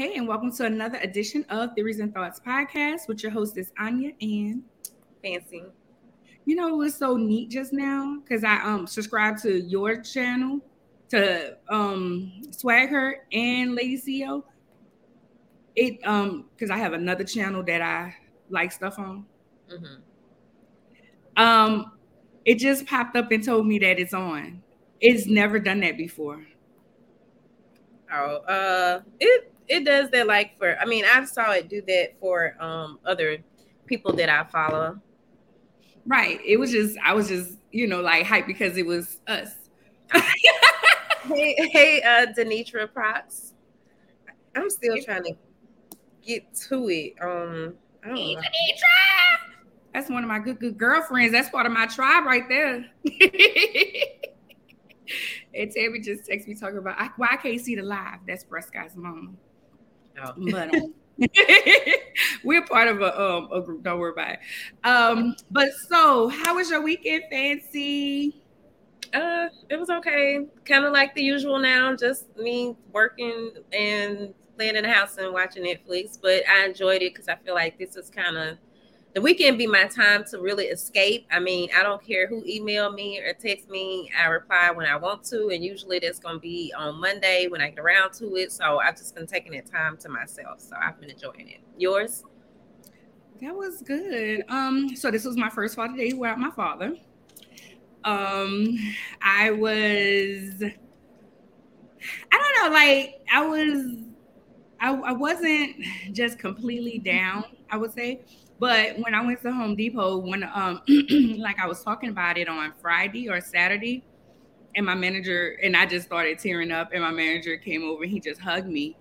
Hey, and welcome to another edition of Theories and Thoughts podcast with your hostess, Anya and Fancy. You know it was so neat just now? Because I um subscribed to your channel to um Swag Her and Lady CEO. It um because I have another channel that I like stuff on. Mm-hmm. Um, it just popped up and told me that it's on. It's never done that before. Oh, uh, it it does that like for. I mean, I saw it do that for um other people that I follow. Right. It was just I was just you know like hype because it was us. hey, hey, uh, Denitra Prox. I'm still trying to get to it. Um, I don't hey, know. Denitra. That's one of my good good girlfriends. That's part of my tribe right there. and Tammy just texted me talking about why I can't see the live. That's Prescott's mom. Oh. But um, we're part of a um a group. Don't worry about it. Um, but so how was your weekend, Fancy? Uh, it was okay. Kind of like the usual now, just me working and laying in the house and watching Netflix. But I enjoyed it because I feel like this is kind of the weekend be my time to really escape. I mean, I don't care who email me or text me. I reply when I want to, and usually that's gonna be on Monday when I get around to it. So I've just been taking that time to myself. So I've been enjoying it. Yours? That was good. Um, so this was my first Father Day without my father. Um, I was, I don't know, like I was, I, I wasn't just completely down. I would say but when I went to Home Depot, when um like I was talking about it on Friday or Saturday, and my manager and I just started tearing up, and my manager came over and he just hugged me.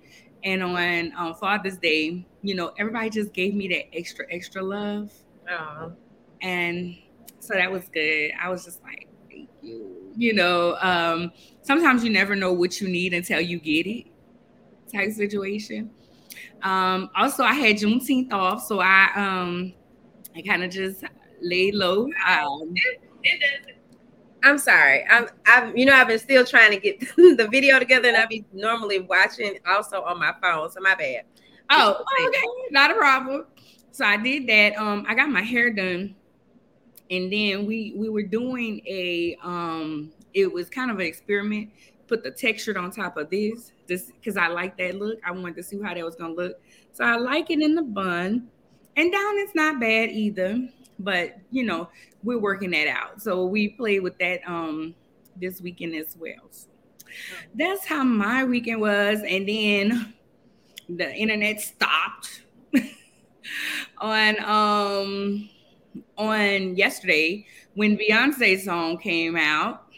And on um, Father's Day, you know, everybody just gave me that extra, extra love. Aww. And so that was good. I was just like, thank you. You know, um, sometimes you never know what you need until you get it type situation. Um, also, I had Juneteenth off, so I um, I kind of just laid low. Um, I'm sorry. I'm, I'm, you know, I've been still trying to get the video together, and I be normally watching also on my phone. So my bad. Oh, okay, not a problem. So I did that. Um, I got my hair done, and then we we were doing a um, it was kind of an experiment. Put the texture on top of this just because I like that look. I wanted to see how that was gonna look. So I like it in the bun. And down it's not bad either, but you know, we're working that out. So we played with that um this weekend as well. So that's how my weekend was. And then the internet stopped on um on yesterday when Beyonce's song came out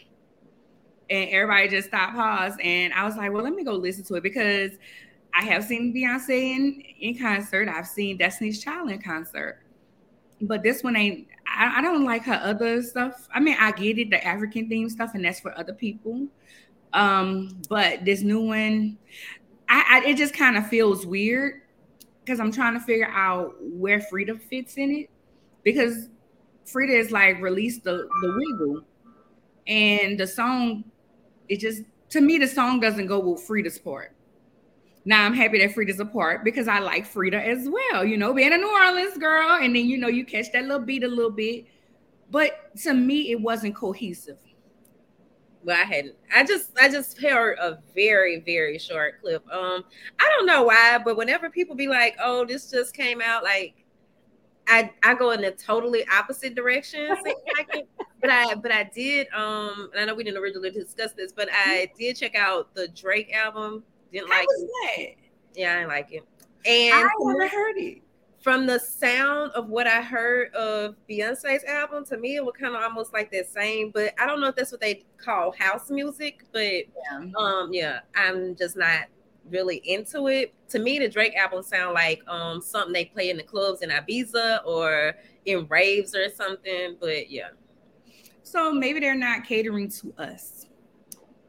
and everybody just stopped pause. And i was like well let me go listen to it because i have seen beyonce in, in concert. I've seen destiny's child in concert. But this one ain't I, I don't like her other stuff. I mean i get it the african theme stuff and that's for other people. Um but this new one i, I it just kind of feels weird because i'm trying to figure out where Freedia fits in it. Because Freedia is like released the the wiggle. And the song it just to me the song doesn't go with Freedia's part. Now I'm happy that Freedia's a part because I like Freedia as well. You know, being a New Orleans girl, and then you know you catch that little beat a little bit, but to me it wasn't cohesive. Well, I hadn't. I just I just heard a very very short clip. Um, I don't know why, but whenever people be like, "Oh, this just came out," like I I go in a totally opposite direction. like but I but I did um and I know we didn't originally discuss this, but I did check out the Drake album. Didn't How like it. That? Yeah, I didn't like it. And I never heard it. From the sound of what I heard of Beyonce's album, to me it was kind of almost like that same, but I don't know if that's what they call house music, but yeah. um yeah, I'm just not really into it. To me, the Drake album sound like um something they play in the clubs in Ibiza or in raves or something. But yeah. So maybe they're not catering to us.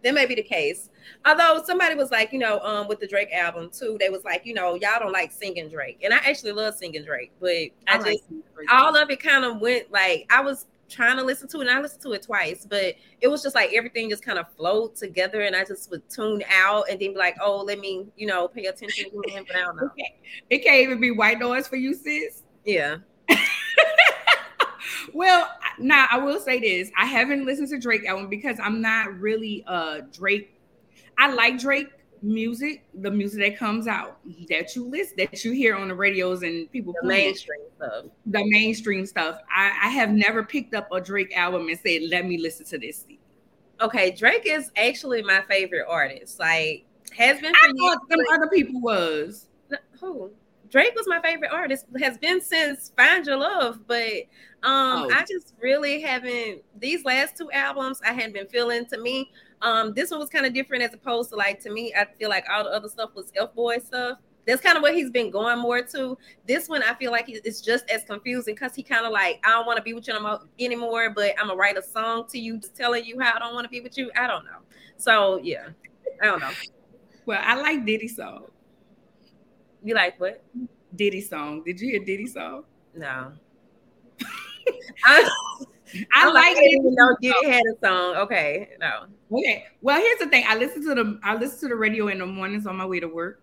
That may be the case. Although somebody was like, you know, um, with the Drake album too, they was like, you know, y'all don't like singing Drake, and I actually love singing Drake, but I, I just like all of it kind of went like I was trying to listen to it. And I listened to it twice, but it was just like everything just kind of flowed together, and I just would tune out and then be like, "Oh, let me, you know, pay attention to him." But I don't know. Okay. It can't even be white noise for you, sis. Yeah. Well, now I will say this: I haven't listened to Drake album because I'm not really a Drake. I like Drake music, the music that comes out that you list, that you hear on the radios and people the mainstream stuff. The mainstream stuff. I, I have never picked up a Drake album and said, "Let me listen to this." Okay, Drake is actually my favorite artist. Like, has been. I thought some other people was who. Drake was my favorite artist, has been since Find Your Love, but um, oh. I just really haven't these last two albums I hadn't been feeling to me. Um, this one was kind of different as opposed to like to me, I feel like all the other stuff was F boy stuff. That's kind of what he's been going more to. This one, I feel like it's just as confusing because he kind of like, I don't want to be with you anymore, but I'm gonna write a song to you, just telling you how I don't want to be with you. I don't know. So yeah, I don't know. Well, I like Diddy song. You like what? Diddy song. Did you hear Diddy song? No. I, I like it. Even know Diddy had a song. Okay, no. Okay. Well, here's the thing. I listen to the I listen to the radio in the mornings on my way to work,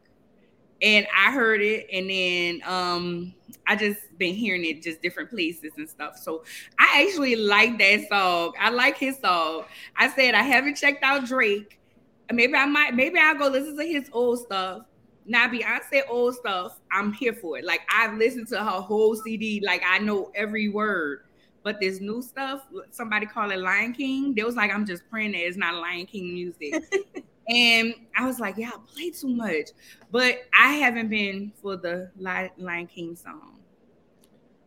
and I heard it, and then um I just been hearing it just different places and stuff. So I actually like that song. I like his song. I said I haven't checked out Drake. Maybe I might. Maybe I'll go listen to his old stuff now Beyonce old stuff, I'm here for it. Like I've listened to her whole CD, like I know every word. But this new stuff, somebody call it Lion King. They was like, I'm just praying that it's not Lion King music. and I was like, yeah, I play too much. But I haven't been for the Lion King song.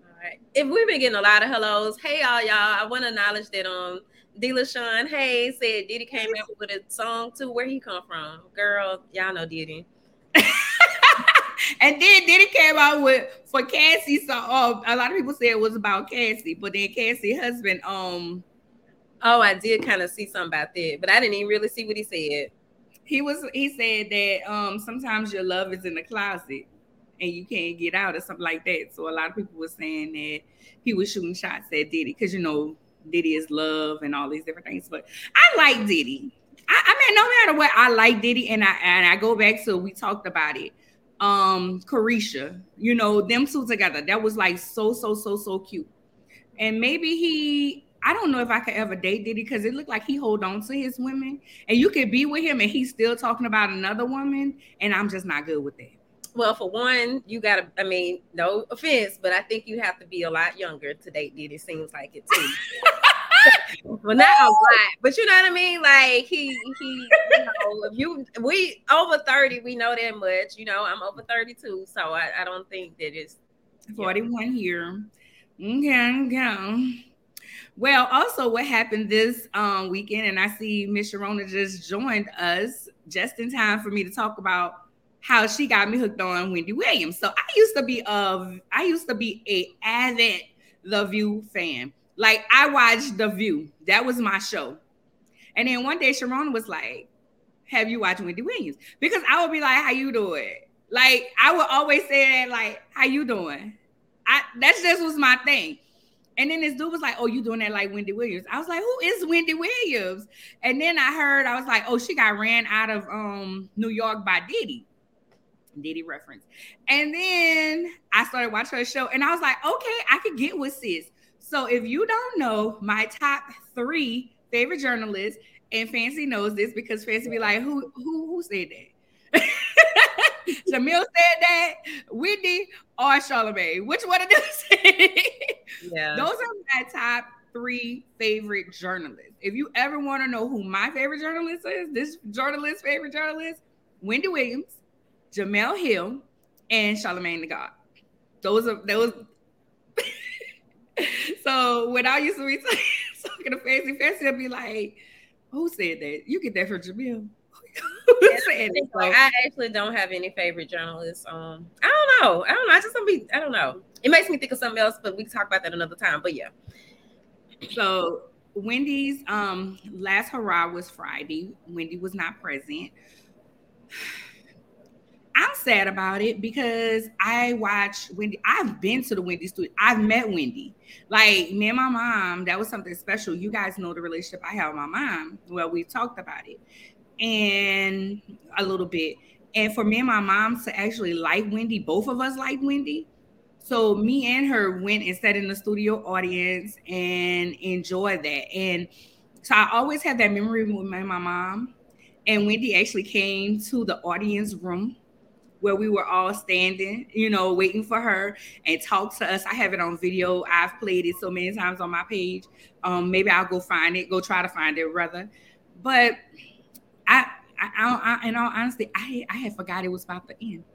All right. If we've been getting a lot of hellos, hey y'all, y'all. I want to acknowledge that um D. Sean Hayes said Diddy came out with a song too. Where he come from? Girl, y'all know Diddy. and then then it came out with for Cassie. So uh, a lot of people say it was about Cassie, but then Cassie husband. Um, oh, I did kind of see something about that, but I didn't even really see what he said. He was he said that um sometimes your love is in the closet and you can't get out or something like that. So a lot of people were saying that he was shooting shots at Diddy because you know Diddy is love and all these different things. But I like Diddy. I, I mean, no matter what, I like Diddy, and I and I go back to we talked about it. Um, Caresha, you know, them two together. That was like so, so, so, so cute. And maybe he, I don't know if I could ever date Diddy because it looked like he hold on to his women, and you could be with him and he's still talking about another woman, and I'm just not good with that. Well, for one, you gotta, I mean, no offense, but I think you have to be a lot younger to date Diddy. Seems like it too. well, not a lot, but you know what I mean. Like he, he, you know, if you we over thirty, we know that much. You know, I'm over thirty two, so I, I don't think that it's forty one here. Okay, okay. Well, also what happened this um, weekend, and I see Miss Sharona just joined us just in time for me to talk about how she got me hooked on Wendy Williams. So I used to be a, I used to be a avid The View fan. Like I watched The View. That was my show. And then one day Sharon was like, Have you watched Wendy Williams? Because I would be like, How you doing? Like I would always say that, like, how you doing? I that's just was my thing. And then this dude was like, Oh, you doing that like Wendy Williams? I was like, Who is Wendy Williams? And then I heard, I was like, Oh, she got ran out of um New York by Diddy. Diddy reference. And then I started watching her show and I was like, okay, I could get with sis. So if you don't know my top three favorite journalists, and Fancy knows this because Fancy be like, who who who said that? Jemele said that, Whitney or Charlamagne. Which one of them said Yeah. Those are my top three favorite journalists. If you ever want to know who my favorite journalist is, this journalist's favorite journalist, Wendy Williams, Jemele Hill, and Charlamagne the God. Those are those so when I used to be talking to Fancy, Fancy would be like, "Who said that? You get that from Jemele." I actually don't have any favorite journalists. Um, I don't know. I don't know. I just don't be. I don't know. It makes me think of something else, but we can talk about that another time. But yeah. So Wendy's um last hurrah was Friday. Wendy was not present. I'm I'm sad about it because I watch Wendy. I've been to the Wendy studio. I've met Wendy. Like me and my mom, that was something special. You guys know the relationship I have with my mom. Well, we talked about it and a little bit. And for me and my mom to actually like Wendy, both of us like Wendy. So me and her went and sat in the studio audience and enjoyed that. And so I always have that memory with my, my mom. And Wendy actually came to the audience room where we were all standing, you know, waiting for her and talk to us. I have it on video. I've played it so many times on my page. Um, maybe I'll go find it, go try to find it rather. But I, I, I, I in all honesty, I, I had forgot it was about the end.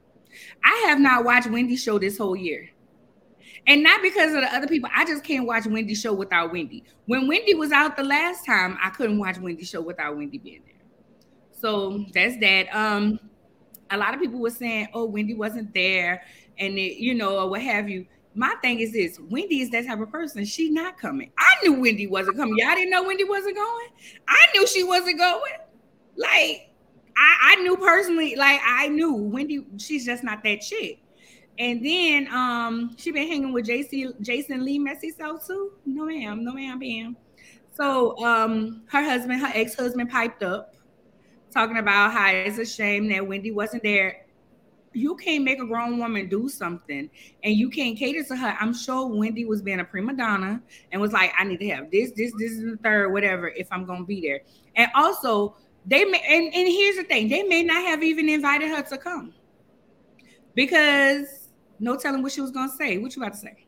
I have not watched Wendy's show this whole year. And not because of the other people. I just can't watch Wendy show without Wendy. When Wendy was out the last time, I couldn't watch Wendy show without Wendy being there. So that's that. Um, a lot of people were saying, "Oh, Wendy wasn't there," and it, you know, or what have you. My thing is this: Wendy is that type of person. She not coming. I knew Wendy wasn't coming. Y'all didn't know Wendy wasn't going. I knew she wasn't going. Like I, I knew personally. Like I knew Wendy. She's just not that chick. And then um, she been hanging with JC, Jason Lee Messy Self too. No ma'am, no ma'am, ma'am. So um, her husband, her ex-husband piped up talking about how it's a shame that Wendy wasn't there. You can't make a grown woman do something and you can't cater to her. I'm sure Wendy was being a prima donna and was like, I need to have this, this, this, and the third, whatever, if I'm gonna be there. And also, they may and, and here's the thing, they may not have even invited her to come because no telling what she was gonna say. What you about to say?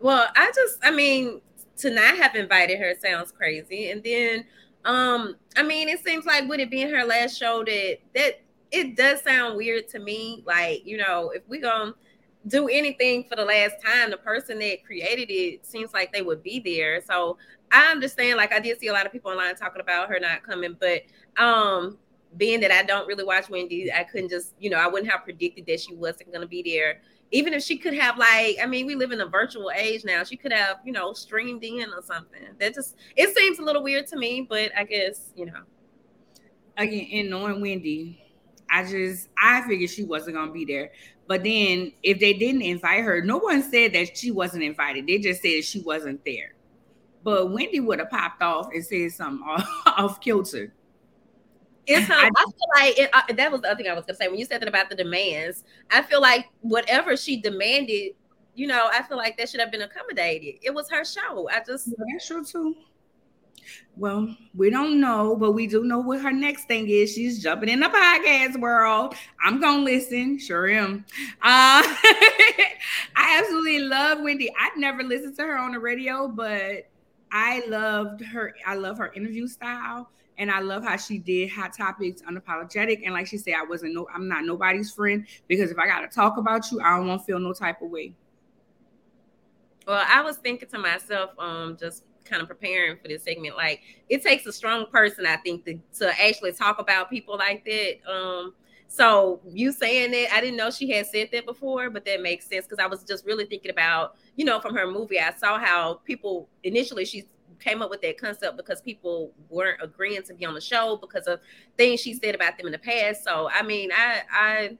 Well, I just, I mean, to not have invited her sounds crazy. And then um, I mean, it seems like with it being her last show that that it does sound weird to me. Like, you know, if we gonna do anything for the last time, the person that created it seems like they would be there. So I understand, like I did see a lot of people online talking about her not coming, but um being that I don't really watch Wendy, I couldn't just, you know, I wouldn't have predicted that she wasn't gonna be there even if she could have like i mean we live in a virtual age now she could have you know streamed in or something. That just it seems a little weird to me but i guess you know. Again and knowing wendy i just i figured she wasn't gonna be there. But then if they didn't invite her no one said that she wasn't invited. They just said she wasn't there. But wendy would have popped off and said something off, off kilter it's I, I feel like it, that was the other thing I was gonna say when you said that about the demands. I feel like whatever she demanded, you know, I feel like that should have been accommodated. It was her show. I just yeah, that's true too. Well, we don't know, but we do know what her next thing is. She's jumping in the podcast world. I'm gonna listen, sure am. Uh, I absolutely love Wendy. I'd never listened to her on the radio, but I loved her. I love her interview style. And I love how she did hot topics unapologetic. And like she said, I wasn't no, I'm not nobody's friend because if I gotta talk about you, I don't want to feel no type of way. Well, I was thinking to myself, um, just kind of preparing for this segment, like it takes a strong person, I think, to, to actually talk about people like that. Um, so you saying that, I didn't know she had said that before, but that makes sense because I was just really thinking about, you know, from her movie, I saw how people initially she came up with that concept because people weren't agreeing to be on the show because of things she said about them in the past. So I mean, I I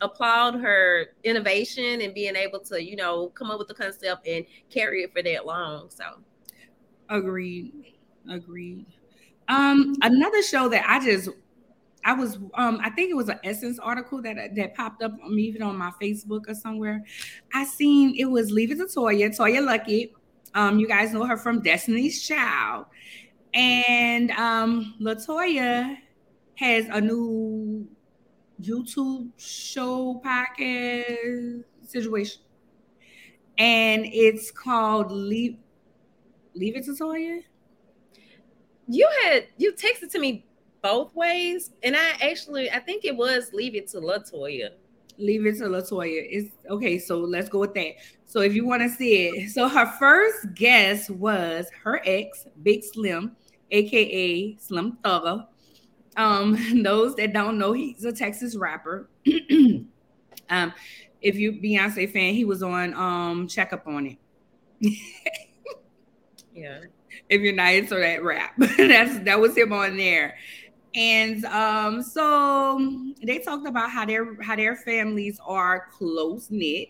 applaud her innovation and being able to, you know, come up with the concept and carry it for that long. So agreed. Agreed. Um, another show that I just I was um I think it was an Essence article that that popped up on me even on my Facebook or somewhere. I seen it was Leave It to Toya, Toya Luckett um, you guys know her from Destiny's Child. And um, LeToya has a new YouTube show podcast situation. And it's called Leave Leave It to Toya. You had you texted to me both ways, and I actually I think it was Leave It to LeToya. Leave it to LeToya. It's okay. So let's go with that. So if you want to see it, so her first guest was her ex, Big Slim, aka Slim Thugger. Um, those that don't know, he's a Texas rapper. um, if you Beyonce fan, he was on um Check Up on It. yeah. If you're not into that rap, that's that was him on there. And um, so they talked about how their how their families are close knit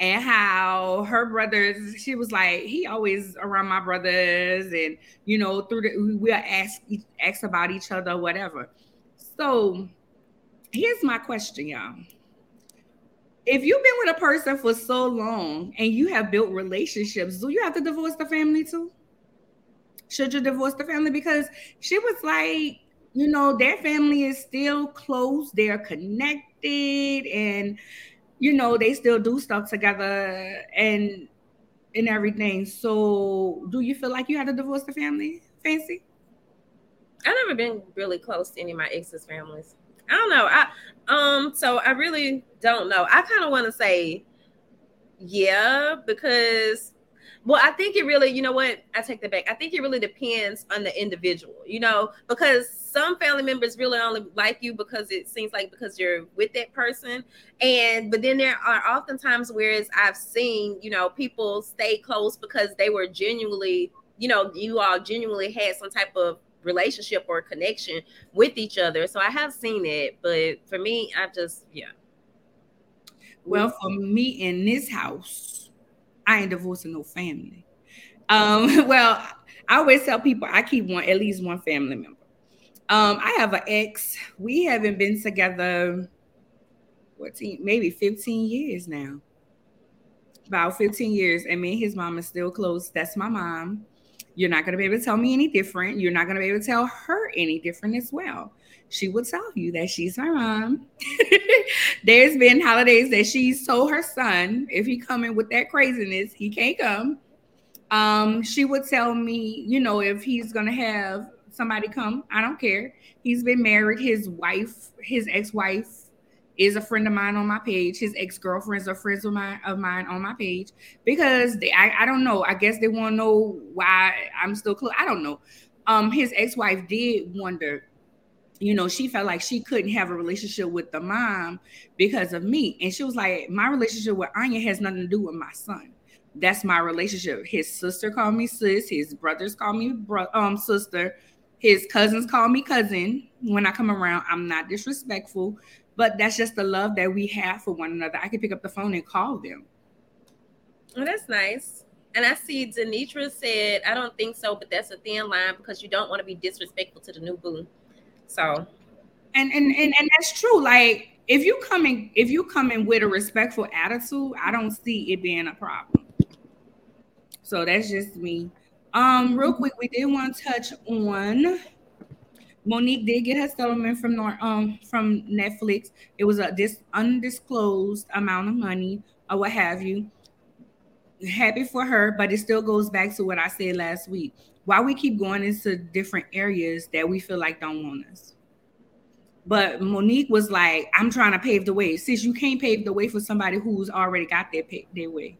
and how her brothers, she was like, he always around my brothers, and you know, through the we'll ask ask about each other, whatever. So here's my question, y'all. If you've been with a person for so long and you have built relationships, do you have to divorce the family too? Should you divorce the family? Because she was like, you know, their family is still close, they're connected, and you know, they still do stuff together and and everything. So do you feel like you had to divorce the family, Fancy? I've never been really close to any of my ex's families. I don't know. I um so I really don't know. I kind of want to say yeah because well, I think it really, you know what? I take that back. I think it really depends on the individual, you know, because some family members really only like you because it seems like because you're with that person. And but then there are oftentimes whereas I've seen, you know, people stay close because they were genuinely, you know, you all genuinely had some type of relationship or connection with each other. So I have seen it, but for me, I just yeah. Well, for me in this house, I ain't divorcing no family. Um, well, I always tell people I keep one at least one family member. Um, I have an ex. We haven't been together 14, maybe 15 years now. About 15 years, and me and his mom is still close. That's my mom. You're not going to be able to tell me any different. You're not going to be able to tell her any different as well. She would tell you that she's my mom. There's been holidays that she's told her son, if he coming with that craziness, he can't come. Um, she would tell me, you know, if he's gonna have somebody come, I don't care. He's been married. His wife, his ex-wife, is a friend of mine on my page. His ex girlfriends are friends of mine of mine on my page because they, I, I don't know. I guess they want to know why I'm still close. I don't know. Um, his ex wife did wonder. You know, she felt like she couldn't have a relationship with the mom because of me, and she was like, "My relationship with Anya has nothing to do with my son. That's my relationship. His sister called me sis. His brothers call me bro- um sister. His cousins call me cousin when I come around. I'm not disrespectful but that's just the love that we have for one another. I can pick up the phone and call them. Well, that's nice. And I see Denitra said, I don't think so, but that's a thin line because you don't want to be disrespectful to the new boo. So and and and, and that's true. Like if you come in if you come in with a respectful attitude, I don't see it being a problem. So that's just me. Um, real quick, we did want to touch on Mo'Nique did get her settlement from um from Netflix. It was a this undisclosed amount of money or what have you. Happy for her, but it still goes back to what I said last week. Why we keep going into different areas that we feel like don't want us. But Mo'Nique was like, "I'm trying to pave the way." Since you can't pave the way for somebody who's already got their their way.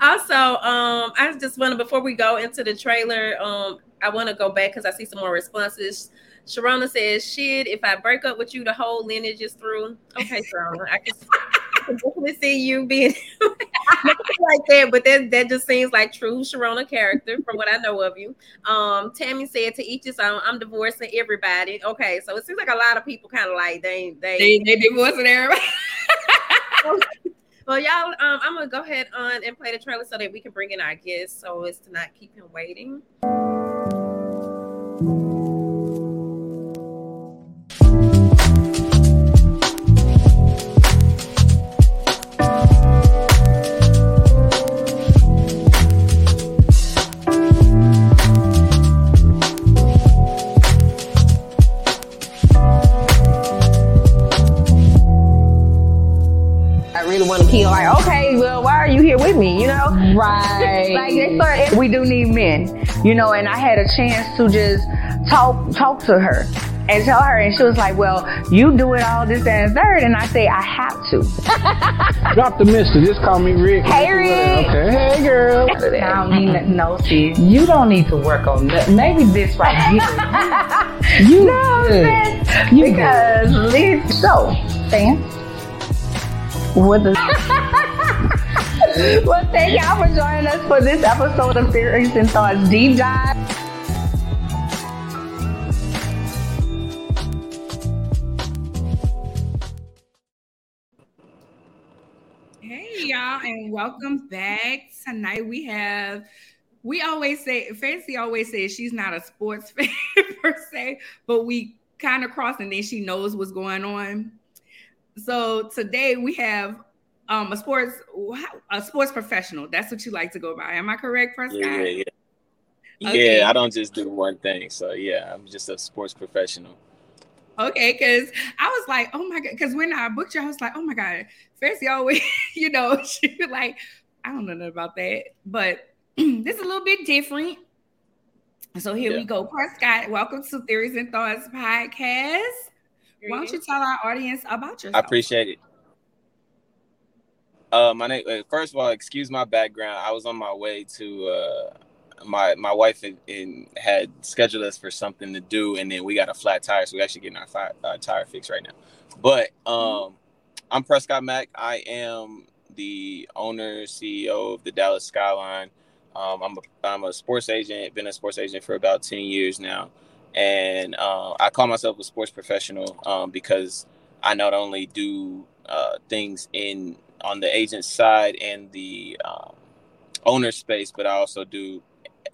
Also, um, I just want to before we go into the trailer, um, I want to go back because I see some more responses. Sharona says, "Shit, if I break up with you, the whole lineage is through." Okay, Sharona, I can, I can definitely see you being like that, but that that just seems like true Sharona character from what I know of you. Um, Tammy said, "To each his own. I'm divorcing everybody." Okay, so it seems like a lot of people kind of like they they they, they divorcing everybody. Well, y'all, um, I'm gonna go ahead on and play the trailer so that we can bring in our guests, so as to not keep him waiting. We do need men, you know. And I had a chance to just talk talk to her and tell her, and she was like, "Well, you do it all this and third. and I say, "I have to." Drop the mister. Just call me Rick. Hey, Rick. Okay. Hey, girl. I don't need nothing, no, sis. You don't need to work on that. Maybe this right here. you no, sis. You because Liz. So, Sam. What the? well, thank y'all for joining us for this episode of Theories and Thoughts Deep Dive. Hey, y'all, and welcome back. Tonight we have we always say fancy always says she's not a sports fan per se but we kind of cross and then she knows what's going on so today we have um a sports a sports professional. That's what you like to go by. Am I correct, Prescott? Yeah, yeah, yeah. Okay. Yeah, I don't just do one thing. So yeah, I'm just a sports professional. Okay, because I was like, oh my god, because when I booked you, I was like, oh my god, Fancy always, you know, she was like, I don't know nothing about that, but this is a little bit different. So here Yeah. we go. Prescott, welcome to Theories and Thoughts podcast. Why don't you tell our audience about yourself? I appreciate it. Uh, my name. uh, First of all, excuse my background. I was on my way to. Uh, my my wife had, and had scheduled us for something to do, and then we got a flat tire, so we're actually getting our fi- uh, tire fixed right now. But um, I'm Prescott Mack. I am the owner CEO of the Dallas Skyline. Um, I'm a I'm a sports agent. Been a sports agent for about ten years now, and uh, I call myself a sports professional um, because I not only do uh, things in on the agent side and the um, owner space, but I also do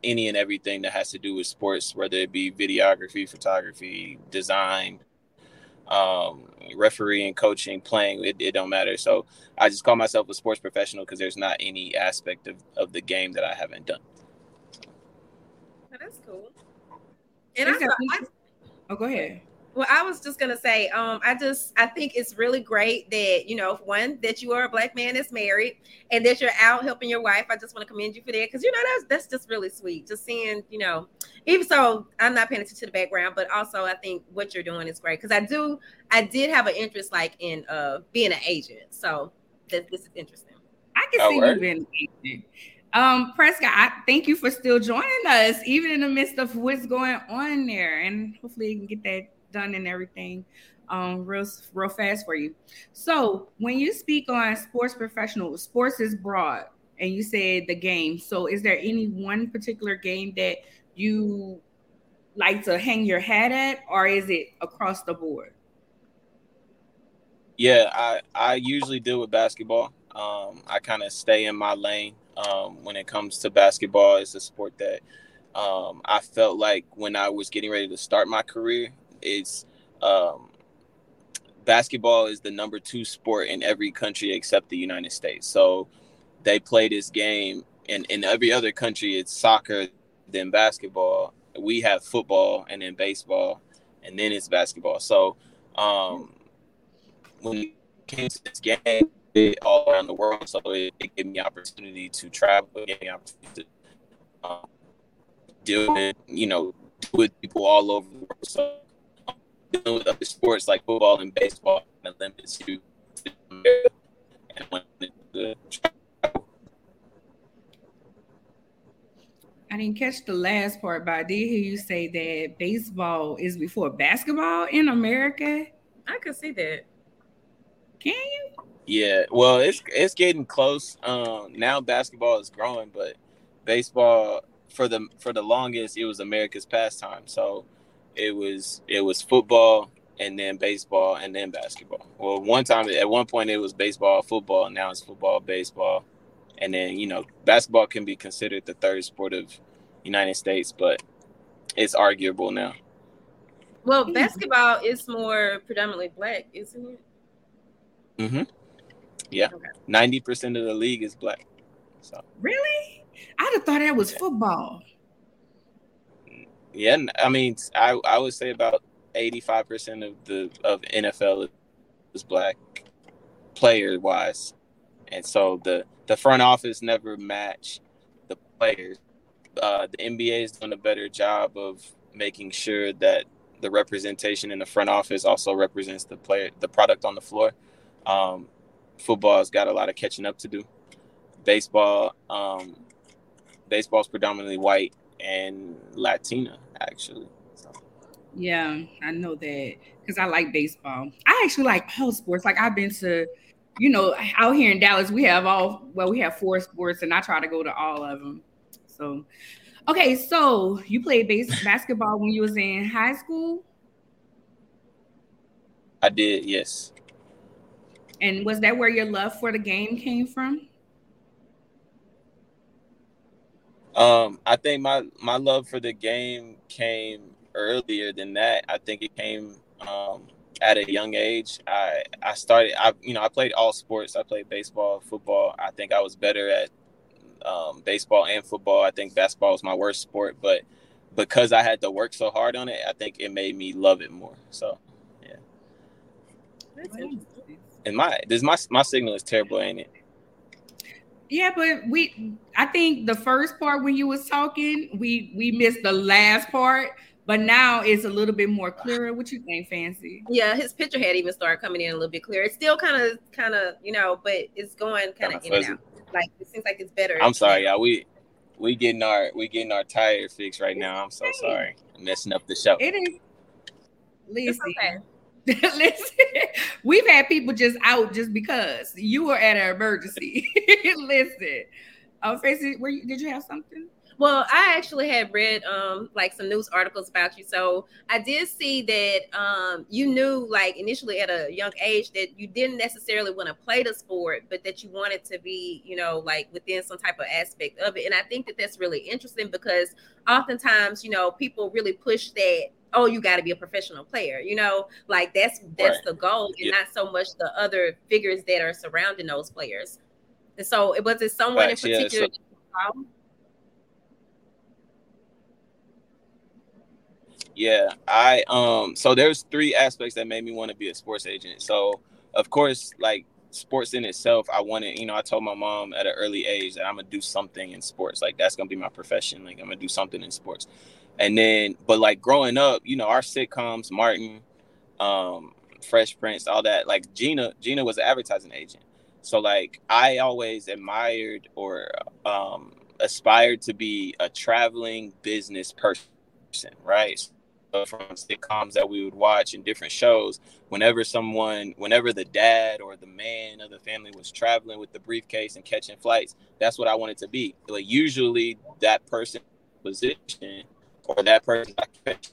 any and everything that has to do with sports, whether it be videography, photography, design, um, refereeing, coaching, playing. It, it don't matter. So I just call myself a sports professional because there's not any aspect of, of the game that I haven't done. That's cool. And Is also, I, oh, go ahead. Well, I was just gonna say, um, I just I think it's really great that you know, one that you are a black man that's married and that you're out helping your wife. I just want to commend you for that because you know that's that's just really sweet. Just seeing, you know, even so, I'm not paying attention to the background, but also I think what you're doing is great because I do I did have an interest like in uh being an agent, so this, this is interesting. I can Oh, see you word. being amazing. Um, Prescott, I thank you for still joining us, even in the midst of what's going on there, and hopefully you can get that done and everything um real real fast for you. So when you speak on sports professional, sports is broad, and you said the game. So is there any one particular game that you like to hang your hat at, or is it across the board? Yeah, I, I usually deal with basketball. Um, I kind of stay in my lane um, when it comes to basketball. It's a sport that um, I felt like when I was getting ready to start my career, it's um, basketball is the number two sport in every country except the United States. So they play this game, and in every other country, it's soccer, then basketball. We have football, and then baseball, and then it's basketball. So um, when it came to this game, it all around the world, so it, it gave me opportunity to travel, it gave me opportunity to um, deal with, you know, with people all over the world. So dealing with other sports like football and baseball kind limits you. And when the I didn't catch the last part, but I did hear you say that baseball is before basketball in America. I could see that. Can you? Yeah, well, it's it's getting close. Um, now basketball is growing, but baseball for the for the longest it was America's pastime. So it was it was football and then baseball and then basketball. Well, one time at one point it was baseball, football, now it's football, baseball, and then you know basketball can be considered the third sport of United States, but it's arguable now. Well, Hmm. basketball is more predominantly black, isn't it? Mm-hmm. Yeah, Okay. ninety percent of the league is black. So. Really? I'd have thought that was football. Yeah, I mean, I I would say about eighty five percent of the of NFL is black player wise, and so the the front office never match the players. Uh, the NBA is doing a better job of making sure that the representation in the front office also represents the player, the product on the floor. Um, football's got a lot of catching up to do. Baseball, um, baseball's predominantly white and Latina, actually. So, Yeah, I know that because I like baseball. I actually like all sports. Like I've been to, you know, out here in Dallas, we have all well, we have four sports, and I try to go to all of them. So, okay, so you played base basketball when you was in high school, I did, yes. and was that where your love for the game came from? Um, I think my my love for the game came earlier than that. I think it came um, at a young age. I I started. I you know I played all sports. I played baseball, football. I think I was better at um, baseball and football. I think basketball was my worst sport, but because I had to work so hard on it, I think it made me love it more. So, yeah. And my this my my signal is terrible, ain't it? Yeah, but we I think the first part when you was talking, we we missed the last part, but now it's a little bit more clearer. What you think, Fancy? Yeah, his picture had even started coming in a little bit clearer. It's still kind of kind of, you know, but it's going kind of in and out. Like it seems like it's better. I'm sorry, y'all. We we getting our we getting our tire fixed right now. I'm so sorry. I'm messing up the show. It is Listen, okay. Listen, we've had people just out just because you were at an emergency. Listen, uh, Tracy, were you, did you have something? Well, I actually had read um like some news articles about you. So I did see that um you knew like initially at a young age that you didn't necessarily want to play the sport, but that you wanted to be, you know, like within some type of aspect of it. And I think that that's really interesting because oftentimes, you know, people really push that oh you got to be a professional player you know? Like that's that's right. the goal and yeah. not so much the other figures that are surrounding those players. And so it was it someone in particular yeah, so, yeah i um so there's three aspects that made me want to be a sports agent. So of course like sports in itself i wanted you know i told my mom at an early age that i'm gonna do something in sports. Like that's gonna be my profession. Like i'm gonna do something in sports and then, but like growing up, you know, our sitcoms, Martin, um, Fresh Prince, all that, like Gina, Gina was an advertising agent. So like I always admired or um, aspired to be a traveling business person, right? So from sitcoms that we would watch and different shows, whenever someone, whenever the dad or the man of the family was traveling with the briefcase and catching flights, that's what I wanted to be. Like usually that person position or that person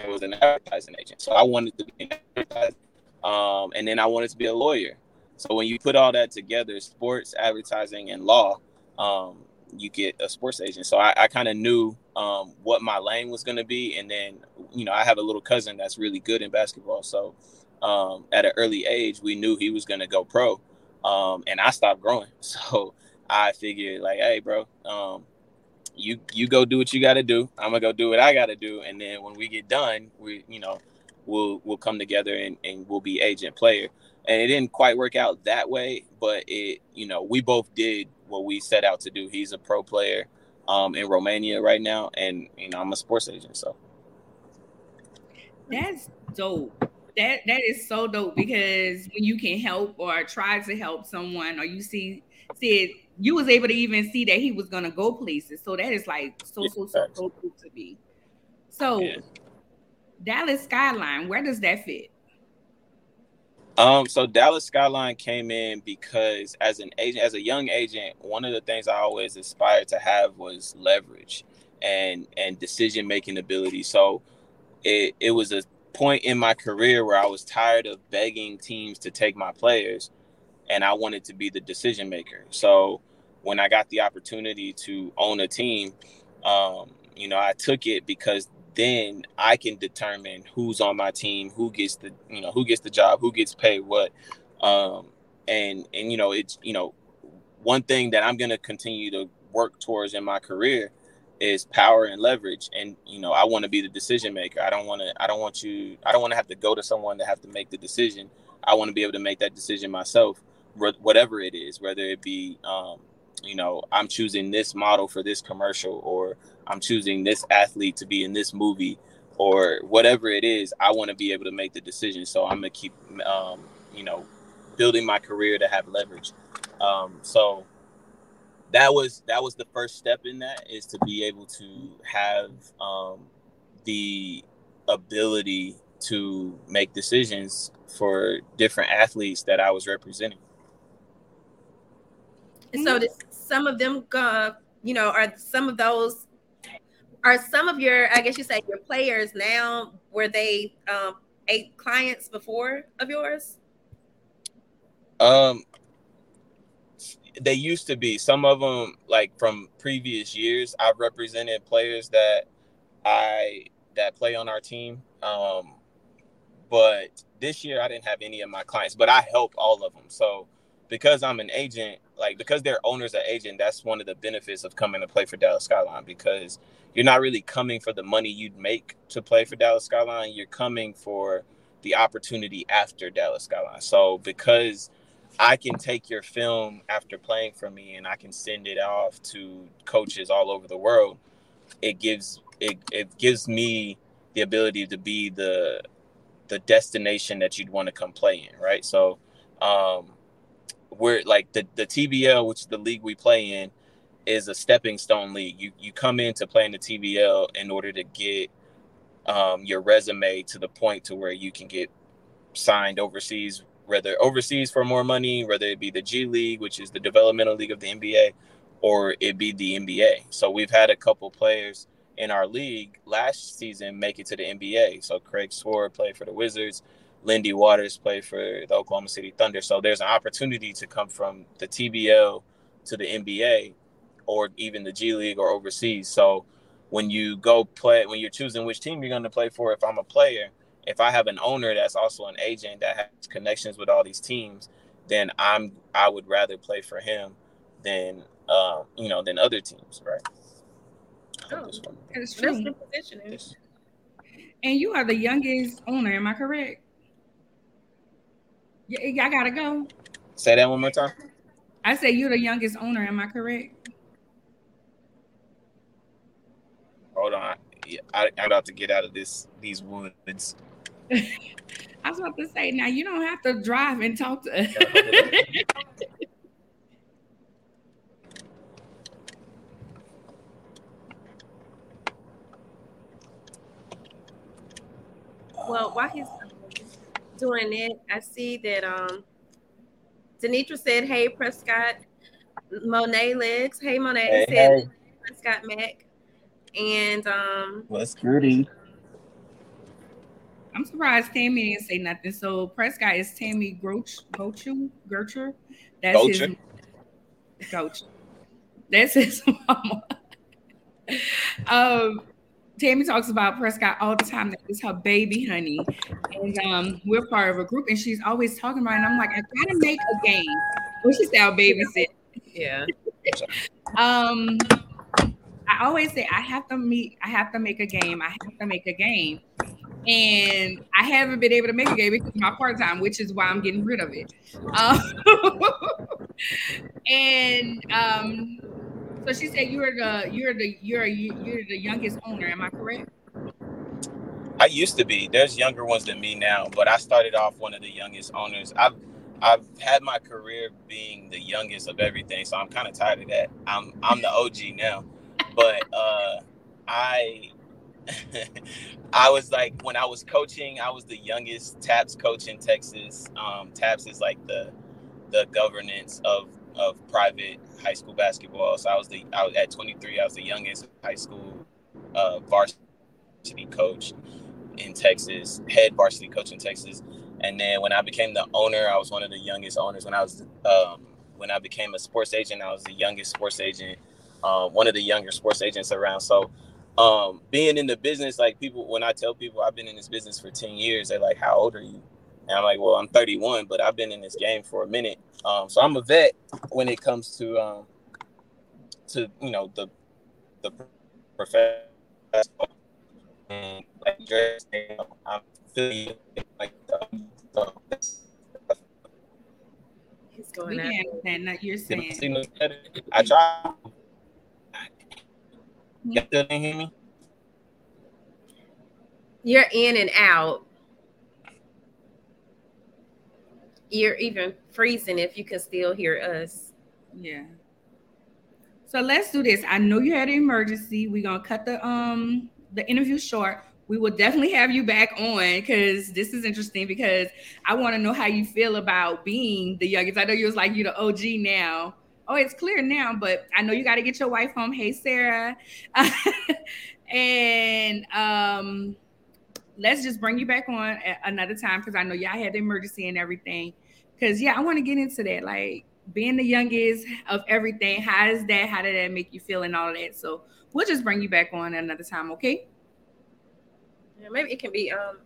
was an advertising agent. So I wanted to be an advertiser. Um, and then I wanted to be a lawyer. So when you put all that together, sports, advertising, and law, um, you get a sports agent. So I, I kind of knew um, what my lane was going to be. And then, you know, I have a little cousin that's really good in basketball. So um, at an early age, we knew he was going to go pro. Um, and I stopped growing. So I figured, like, hey, bro, um, you you go do what you got to do. I'm gonna go do what I got to do, and then when we get done, we you know we'll we'll come together and, and we'll be agent player. And it didn't quite work out that way, but it you know we both did what we set out to do. He's a pro player um, in Romania right now, and you know I'm a sports agent. So that's dope. That that is so dope because when you can help or try to help someone, or you see see it you was able to even see that he was gonna go places. So that is like so so so so cool to be. So yeah. Dallas Skyline, where does that fit? Um, so Dallas Skyline came in because as an agent, as a young agent, one of the things I always aspired to have was leverage and and decision making ability. So it it was a point in my career where I was tired of begging teams to take my players and I wanted to be the decision maker. So when I got the opportunity to own a team, um, you know, I took it because then I can determine who's on my team, who gets the, you know, who gets the job, who gets paid what. Um, and, and, you know, it's, you know, one thing that I'm going to continue to work towards in my career is power and leverage. And, you know, I want to be the decision maker. I don't want to, I don't want you, I don't want to have to go to someone to have to make the decision. I want to be able to make that decision myself, whatever it is, whether it be, um, you know, I'm choosing this model for this commercial, or I'm choosing this athlete to be in this movie, or whatever it is, I want to be able to make the decision. So I'm gonna keep, um, you know, building my career to have leverage. Um, so that was that was the first step in that is to be able to have um, the ability to make decisions for different athletes that I was representing. So some of them, uh, you know, are some of those are some of your, I guess you say, your players now were they um, eight clients before of yours? Um, they used to be some of them like from previous years. I've represented players that I that play on our team. Um, but this year I didn't have any of my clients, but I help all of them. So because I'm an agent, like because their owner's an agent, that's one of the benefits of coming to play for Dallas Skyline because you're not really coming for the money you'd make to play for Dallas Skyline. You're coming for the opportunity after Dallas Skyline. So because I can take your film after playing for me and I can send it off to coaches all over the world, it gives it, it gives me the ability to be the the destination that you'd want to come play in, right? So um we're like the the TBL, which is the league we play in, is a stepping stone league. You you come in to play in the TBL in order to get um, your resume to the point to where you can get signed overseas, whether overseas for more money, whether it be the G League, which is the developmental league of the NBA, or it be the NBA. So we've had a couple players in our league last season make it to the NBA. So Craig Sword played for the Wizards. Lindy Waters play for the Oklahoma City Thunder. So there's an opportunity to come from the TBL to the NBA or even the G League or overseas. So when you go play, when you're choosing which team you're going to play for, if I'm a player, if I have an owner that's also an agent that has connections with all these teams, then I'm I would rather play for him than uh, you know than other teams, right? Oh, that's true. That's positioning. And you are the youngest owner, am I correct? Yeah, I gotta go. Say that one more time. I say you're the youngest owner, am I correct? Hold on. Yeah, I, I'm about to get out of this these woods. I was about to say, now you don't have to drive and talk to us. Well, why he's doing it, I see that um Denitra said, Hey Prescott, Monet Legs. Hey Monet Hey, said hey. Prescott Mac. And um What's goody? I'm surprised Tammy didn't say nothing. So Prescott is Tammy Groch, Gochu, Gertrude. That's Gocher. his coach. That's his mama. um, Tammy talks about Prescott all the time. That is her baby, honey. And um, we're part of a group, and she's always talking about it. And I'm like, I gotta make a game. Well, she said, I'll babysit. yeah. Um, I always say I have to meet, I have to make a game, I have to make a game. And I haven't been able to make a game because of my part time, which is why I'm getting rid of it. Um, and um, so she said you're the you're the you're you're the youngest owner. Am I correct? I used to be. There's younger ones than me now, but I started off one of the youngest owners. I've I've had my career being the youngest of everything, so I'm kind of tired of that. I'm I'm the OG now, but uh, I I was like when I was coaching, I was the youngest TAPPS coach in Texas. Um, TAPPS is like the the governance of of private high school basketball. So I was the I was at 23. I was the youngest high school uh, varsity coach in Texas, head varsity coach in Texas. And then when I became the owner, I was one of the youngest owners. When I was um, when I became a sports agent, I was the youngest sports agent, um, one of the younger sports agents around. So um, being in the business, like people, when I tell people I've been in this business for 10 years, they're like, how old are you? And I'm like, well, I'm 31, but I've been in this game for a minute. Um, so I'm a vet when it comes to, um, to, you know, the, the profession and like dress, I'm feeling like, the, He's We going out. can't understand that you're saying. I try. You still didn't hear me? You're in and out. You're even freezing if you can still hear us. Yeah. So let's do this. I know you had an emergency. We're gonna cut the um the interview short. We will definitely have you back on because this is interesting because I want to know how you feel about being the youngest. I know you was like you the OG now. Oh, it's clear now, but I know you got to get your wife home. Hey, Sarah. and um let's just bring you back on at another time because I know y'all had the emergency and everything. Because yeah, I want to get into that. Like being the youngest of everything. How is that? How did that make you feel and all that? So we'll just bring you back on another time, okay? Yeah, maybe it can be um,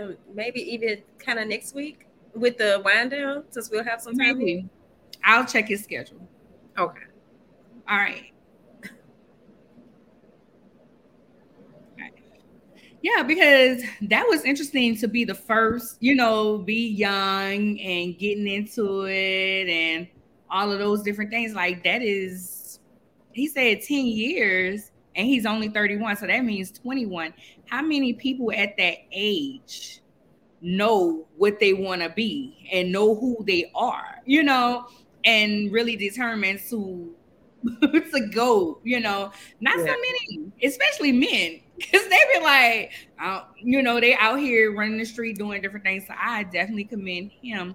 um maybe even kind of next week with the wind down since we'll have some time. Maybe. I'll check his schedule. Okay. All right. Yeah, because that was interesting to be the first, you know, be young and getting into it and all of those different things. Like that is, he said 10 years and he's only 31. So that means 21. How many people at that age know what they want to be and know who they are, you know, and really determine to to go, you know, not yeah. so many, especially men, because they be like, you know, they out here running the street doing different things. So I definitely commend him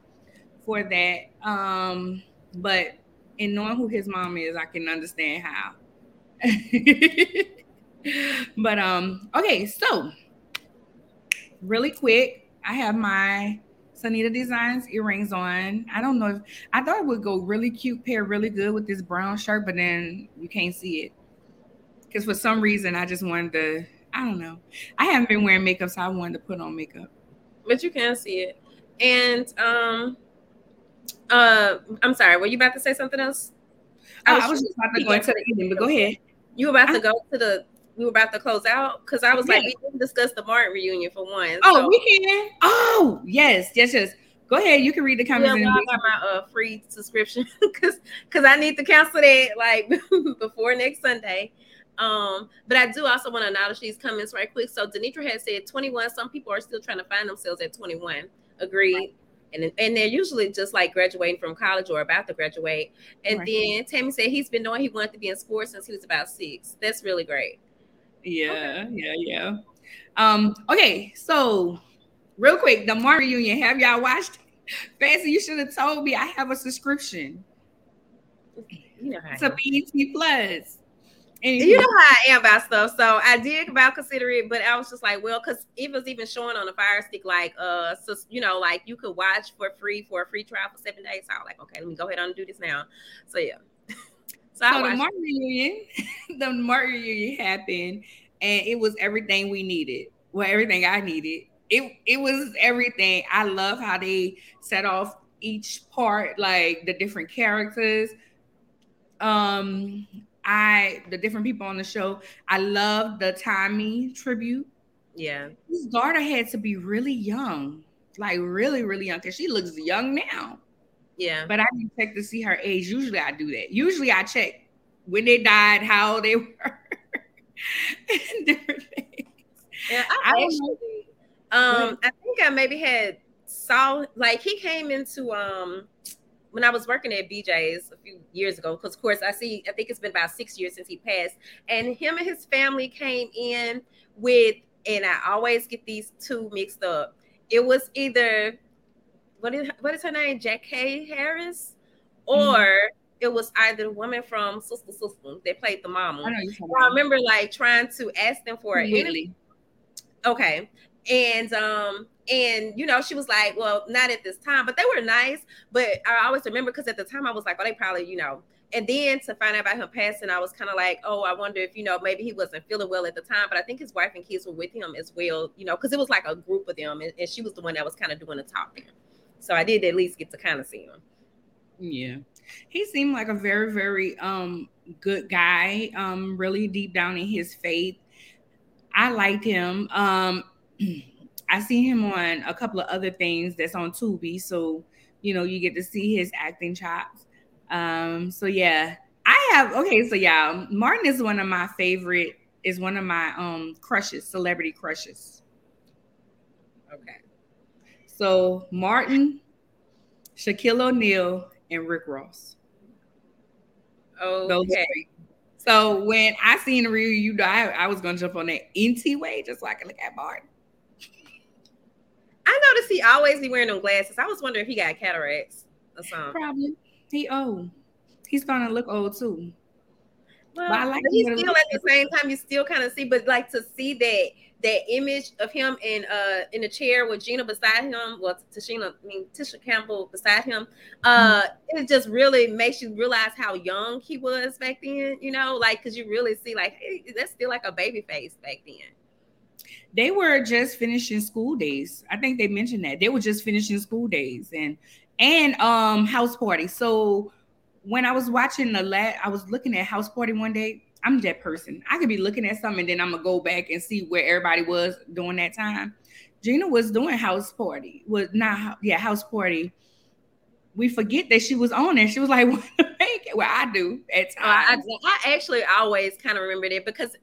for that. Um, but in knowing who his mom is, I can understand how. but um, okay, so really quick, I have my Sanita Designs earrings on. I don't know if I thought it would go really cute, pair really good with this brown shirt, but then you can't see it. Because for some reason I just wanted to, I don't know. I haven't been wearing makeup, so I wanted to put on makeup. But you can see it. And um uh I'm sorry, were you about to say something else? I was, I was just about to go into the evening, but go ahead. You were about to go to the we were about to close out because I was yeah. like, we didn't discuss the Martin reunion for one. Oh, so. we can. Oh, yes, yes, yes. Go ahead. You can read the comments. Yeah, I got my uh, free subscription because because I need to cancel that like before next Sunday. Um, but I do also want to acknowledge these comments right quick. So Denitra has said 21. Some people are still trying to find themselves at 21. Agreed. Right. And, and they're usually just like graduating from college or about to graduate. And right. then Tammy said he's been knowing he wanted to be in sports since he was about six. That's really great. Yeah, okay. yeah, yeah. Um, okay, so real quick, the Martin reunion. Have y'all watched? Fancy, you should have told me I have a subscription. You know how to BET Plus. Anyway. You know how I am about stuff. So I did about consider it, but I was just like, well, because it was even showing on the fire stick, like uh, so you know, like you could watch for free for a free trial for seven days. So I was like, okay, let me go ahead and do this now. So yeah. So, so the Martin reunion, the Martin reunion happened, and it was everything we needed. Well, everything I needed. It it was everything. I love how they set off each part, like the different characters. Um, I the different people on the show. I love the Tommy tribute. Yeah, his daughter had to be really young, like really, really young, because she looks young now. Yeah. But I didn't check to see her age. Usually I do that. Usually I check when they died, how old they were, and different things. Yeah, I, I actually, um, I think I maybe had saw like he came into um when I was working at BJ's a few years ago, because of course I see I think it's been about six years since he passed, and him and his family came in with, and I always get these two mixed up. It was either what is what is her name, Jackée Harry, or mm-hmm. it was either the woman from Sister Sister that played the mama. I, I remember like trying to ask them for an interview. Okay, and um and you know she was like well not at this time but they were nice but i always remember because at the time i was like oh they probably you know and then to find out about him passing i was kind of like oh i wonder if you know maybe he wasn't feeling well at the time but i think his wife and kids were with him as well you know because it was like a group of them and, and she was the one that was kind of doing the talking so I did at least get to kind of see him. Yeah. He seemed like a very, very um good guy, um, really deep down in his faith. I liked him. Um I see him on a couple of other things that's on Tubi. So, you know, you get to see his acting chops. Um, so yeah. I have okay, so yeah, Martin is one of my favorite, is one of my um crushes, celebrity crushes. Okay. So Martin, Shaquille O'Neal, and Rick Ross. Okay. So when I seen the review, you know, I, I was gonna jump on that NT way just so I can look at Martin. I noticed he always be wearing them glasses. I was wondering if he got cataracts or something. Probably. He old. He's gonna look old too. Well, but I like he's still at the same time you still kind of see, but like to see that that image of him in uh in the chair with Gina beside him, well Tichina, I mean Tisha Campbell beside him, uh mm-hmm. it just really makes you realize how young he was back then, you know, like because you really see like hey, that's still like a baby face back then. They were just finishing school days. I think they mentioned that. They were just finishing school days and and um house party. So when I was watching the lat, I was looking at house party one day I'm that person. I could be looking at something and then I'm gonna go back and see where everybody was during that time. Gina was doing house party, was not yeah, house party. We forget that she was on it. She was like, well, I do at times. I, I actually always kind of remembered it because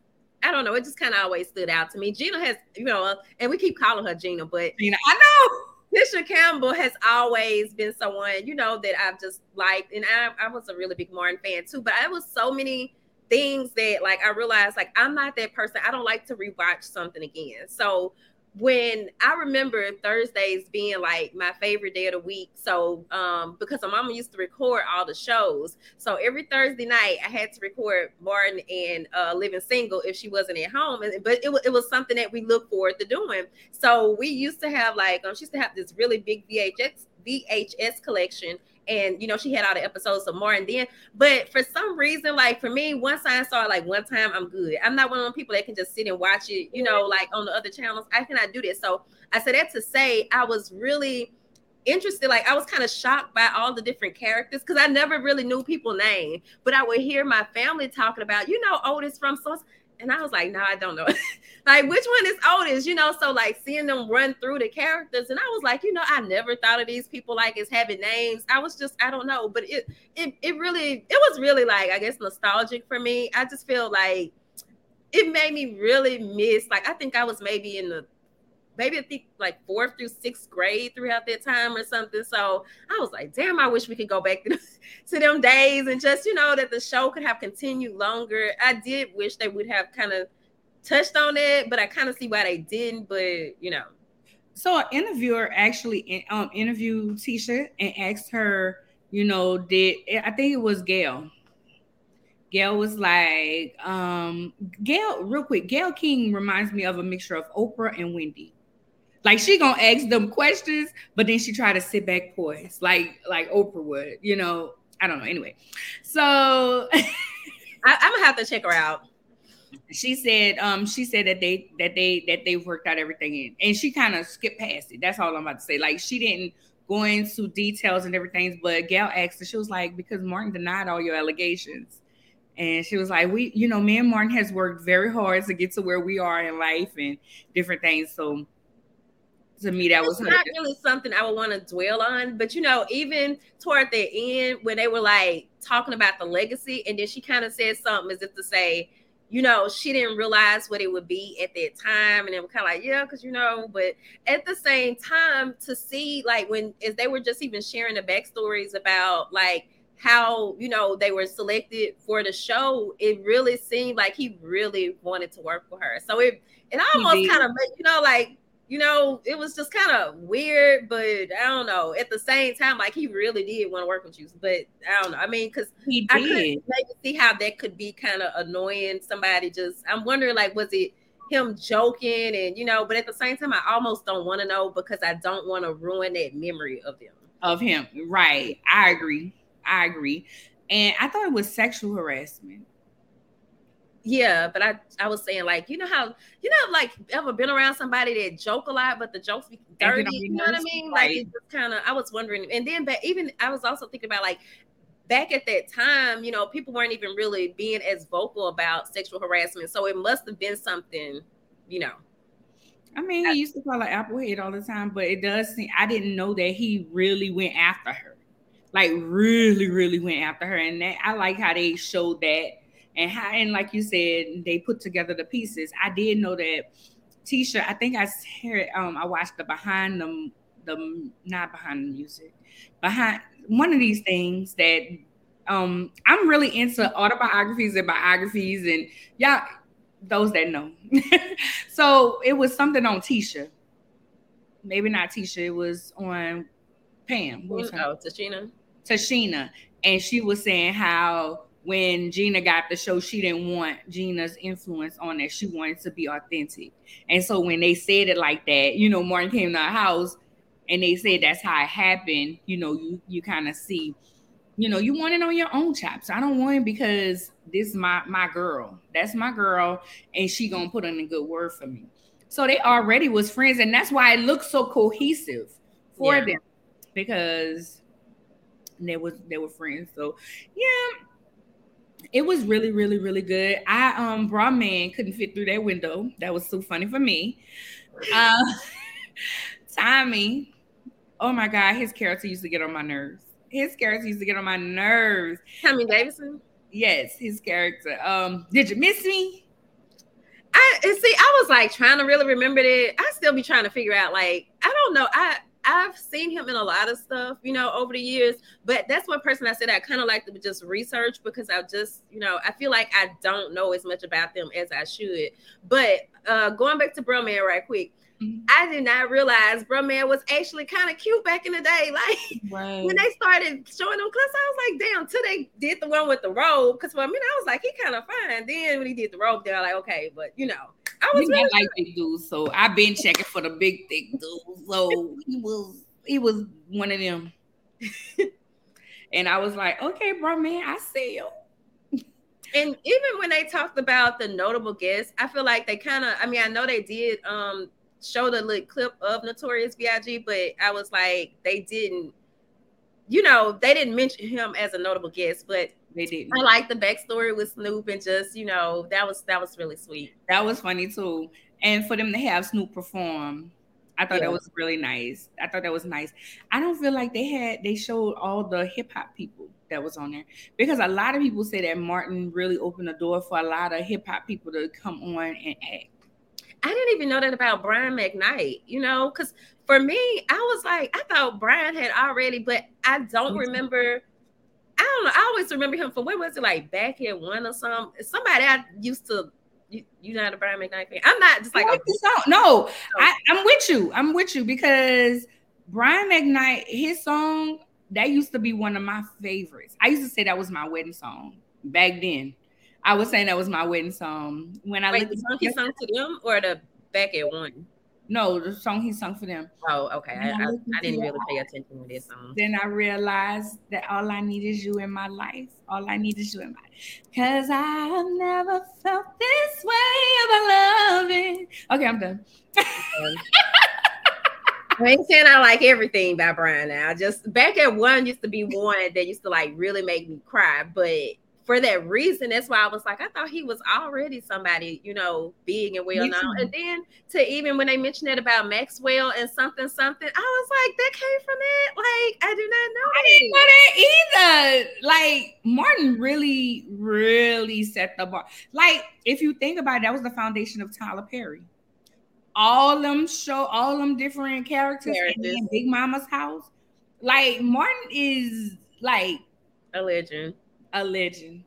I don't know, it just kind of always stood out to me. Gina has, you know, and we keep calling her Gina, but Gina, I know. Tisha Campbell has always been someone, you know, that I've just liked. And I, I was a really big Martin fan too, but I was so many things that like I realized like I'm not that person. I don't like to rewatch something again. So when I remember Thursdays being like my favorite day of the week. So um because my mama used to record all the shows. So every Thursday night I had to record Martin and uh Living Single if she wasn't at home. And, But it, it was something that we looked forward to doing. So we used to have like um she used to have this really big VHS VHS collection and you know she had all the episodes of more and then but for some reason like for me once i saw it like one time i'm good. I'm not one of those people that can just sit and watch it you know like on the other channels. I cannot do this so i said that to say i was really interested like i was kind of shocked by all the different characters because i never really knew people name but i would hear my family talking about you know otis from so and I was like, no, I don't know. like, which one is Otis? You know, so like seeing them run through the characters, and I was like, you know, I never thought of these people like as having names. I was just, I don't know, but it, it, it really, it was really like, I guess, nostalgic for me. I just feel like it made me really miss. Like, I think I was maybe in the maybe I think like fourth through sixth grade throughout that time or something. So I was like, damn, I wish we could go back to, to them days and just, you know, that the show could have continued longer. I did wish they would have kind of touched on it, but I kind of see why they didn't, but you know. So an interviewer actually um, interviewed Tisha and asked her, you know, did I think it was Gayle. Gayle was like, um, Gayle, real quick, Gayle King reminds me of a mixture of Oprah and Wendy. Like she gonna ask them questions, but then she try to sit back poised, like like Oprah would. You know, I don't know. Anyway, so I, I'm gonna have to check her out. She said, um, she said that they that they that they worked out everything in, and she kind of skipped past it. That's all I'm about to say. Like she didn't go into details and everything, but Gayle asked her, she was like, because Martin denied all your allegations. And she was like, We, you know, me and Martin has worked very hard to get to where we are in life and different things. So to me that was not really something I would want to dwell on. But you know, even toward the end when they were like talking about the legacy, and then she kind of said something as if to say, you know, she didn't realize what it would be at that time, and it was kind of like, yeah, because you know, but at the same time, to see like when as they were just even sharing the backstories about like how you know they were selected for the show, it really seemed like he really wanted to work for her. So it it almost kind of you know like you know, it was just kind of weird, but I don't know. At the same time, like he really did want to work with you, but I don't know. I mean, because he I maybe see how that could be kind of annoying. Somebody just, I'm wondering, like, was it him joking, and you know, but at the same time, I almost don't want to know because I don't want to ruin that memory of them. Of him, right? I agree. I agree, and I thought it was sexual harassment yeah, but I I was saying like you know how you know like ever been around somebody that joke a lot, but the jokes be dirty. You know what I mean? Like it just kind of I was wondering, and then but even I was also thinking about like back at that time, you know, people weren't even really being as vocal about sexual harassment, so it must have been something, you know. I mean, he used to call her Applehead all the time, but it does seem I didn't know that he really went after her, like really, really went after her, and that I like how they showed that and how and like you said, they put together the pieces. I did know that Tisha. I think I heard. Um, I watched the behind the the not behind the music, behind one of these things that um I'm really into autobiographies and biographies and y'all those that know. so it was something on Tisha. Maybe not Tisha, it was on Pam. What was oh, Tichina. Tichina. And she was saying how when Gina got the show, she didn't want Gina's influence on it. She wanted to be authentic. And so when they said it like that, you know, Martin came to our house and they said that's how it happened, you know, you you kind of see, you know, you want it on your own chops. I don't want it because this is my my girl. That's my girl, and she gonna put in a good word for me. So they already was friends, and that's why it looks so cohesive for Yeah. them because they was they were friends. So yeah, it was really, really, really good. I um Bruh-Man couldn't fit through that window. That was so funny for me. Uh, Tommy, oh my god, his character used to get on my nerves. His character used to get on my nerves. Tommy Davidson. Yes, his character. Um, did you miss me? I and see, I was like trying to really remember that. I still be trying to figure out, like, I don't know. I I've seen him in a lot of stuff, you know, over the years. But that's one person I said I kind of like to just research because I just, you know, I feel like I don't know as much about them as I should. But uh going back to Bruh-Man right quick, Mhm. I did not realize Bruh-Man was actually kind of cute back in the day. Like Right. when they started showing them clips, I was like, damn, till they did the one with the robe. Because for a minute, I was like, he kind of fine. Then when he did the robe, they were like, okay, but you know, I was really like big dudes, so I've been checking for the big thick dudes. So he was he was one of them. and I was like, okay, bro, man, I see you. and even when they talked about the notable guests, I feel like they kind of, I mean, I know they did um show the little clip of Notorious B.I.G., but I was like, they didn't, you know, they didn't mention him as a notable guest, but They didn't. I like the backstory with Snoop and just, you know, that was that was really sweet. That was funny too. And for them to have Snoop perform, I thought Yeah. that was really nice. I thought that was nice. I don't feel like they had they showed all the hip hop people that was on there because a lot of people say that Martin really opened the door for a lot of hip hop people to come on and act. I didn't even know that about Brian McKnight, you know, because for me, I was like, I thought Brian had already, but I don't remember. I don't know. I always remember him for what was it like back at one or something? Somebody I used to. You, you not a Brian McKnight fan? I'm not just like I a, like the song. No, I, I'm with you. I'm with you because Brian McKnight, his song that used to be one of my favorites. I used to say that was my wedding song back then. I was saying that was my wedding song when I wait, the song he sung to them or the back at one? No, the song he sung for them. Oh, okay. I, I, I didn't really pay attention to this song. Then I realized that all I need is you in my life. All I need is you in my Cause I've never felt this way about loving. Okay, I'm done. I ain't saying I like everything by Brian now. Just back at one used to be one that used to like really make me cry. But for that reason, that's why I was like, I thought he was already somebody, you know, big and well known. And then to even when they mentioned that about Maxwell and something, something, I was like, that came from it. Like, I do not know. I didn't know that either. Like Martin really, really set the bar. Like if you think about it, that was the foundation of Tyler Perry. All them show, all them different characters, then Big Mama's house. Like Martin is like A legend. A legend.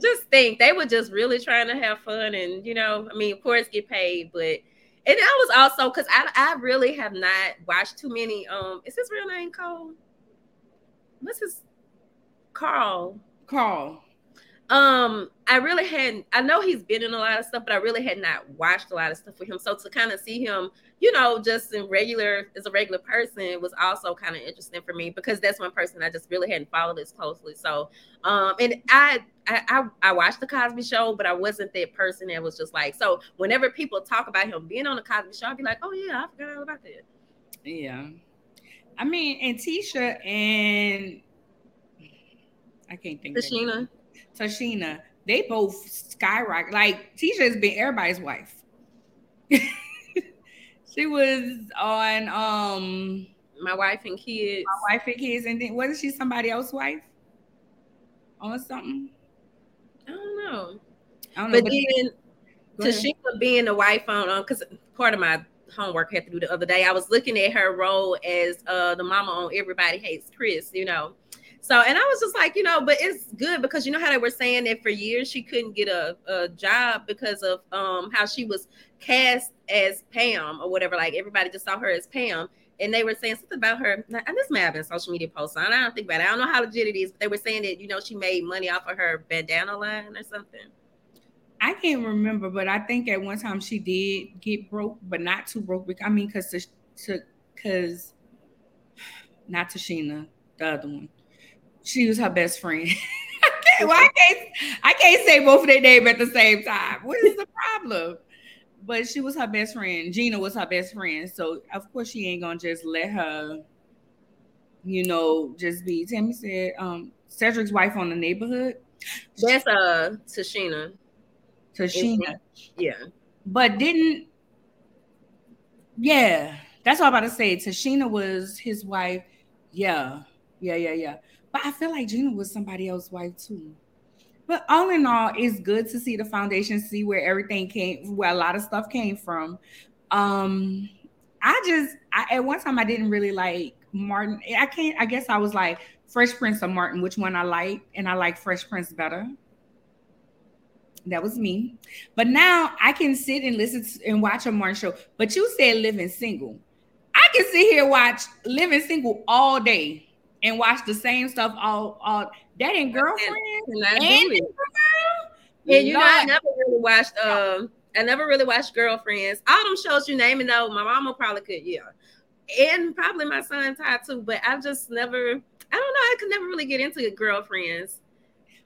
Just think they were just really trying to have fun and you know, I mean, of course, get paid, but and I was also because I I really have not watched too many. Um, is his real name Cole? What's his Carl? Carl. Um, I really hadn't. I know he's been in a lot of stuff, but I really had not watched a lot of stuff with him. So to kind of see him, you know, just in regular as a regular person was also kind of interesting for me because that's one person I just really hadn't followed as closely. So, um, and I, I, I, watched the Cosby Show, but I wasn't that person that was just like. So whenever people talk about him being on the Cosby Show, I'd be like, oh yeah, I forgot all about that. Yeah. I mean, and Tisha and I can't think of her name. Tichina. Tichina, they both skyrocket. Like Tisha has been everybody's wife. she was on um My wife and kids. my wife and kids, and then wasn't she somebody else's wife? On something? I don't know. I don't know. But But then. Tichina being the wife on um because part of my homework I had to do the other day. I was looking at her role as uh the mama on Everybody Hates Chris, you know. So and I was just like, you know, but it's good because you know how they were saying that for years she couldn't get a, a job because of um how she was cast as Pam or whatever. Like everybody just saw her as Pam. and they were saying something about her. And this may have been social media posts. I don't think about it. I don't know how legit it is, but they were saying that you know she made money off of her bandana line or something. I can't remember, but I think at one time she did get broke, but not too broke. Because I mean, because to because not Tichina, the other one, she was her best friend. I can't, well, I can't, I can't say both of their name at the same time. What is the problem? But she was her best friend. Gina was her best friend, so of course she ain't gonna just let her, you know, just be. Tammy said, um, Cedric's wife on the neighborhood. That's uh Tichina. Tichina. Yeah. But didn't yeah, that's all I'm about to say. Tichina was his wife. Yeah, yeah, yeah, yeah. But I feel like Gina was somebody else's wife too. But all in all, it's good to see the foundation, see where everything came, where a lot of stuff came from. Um, I just I, at one time I didn't really like Martin. I can't. I guess I was like Fresh Prince of Martin, which one I like, and I like Fresh Prince better. That was me. But now I can sit and listen to, and watch a Martin show. But you said living single. I can sit here watch living single all day and watch the same stuff all all that and girlfriend. And, and, and, yeah, you know, I never really watched um I never really watched girlfriends. All them shows you name it though, my mama probably could, yeah. And probably my son Ty too, but I just never I don't know, I could never really get into girlfriends.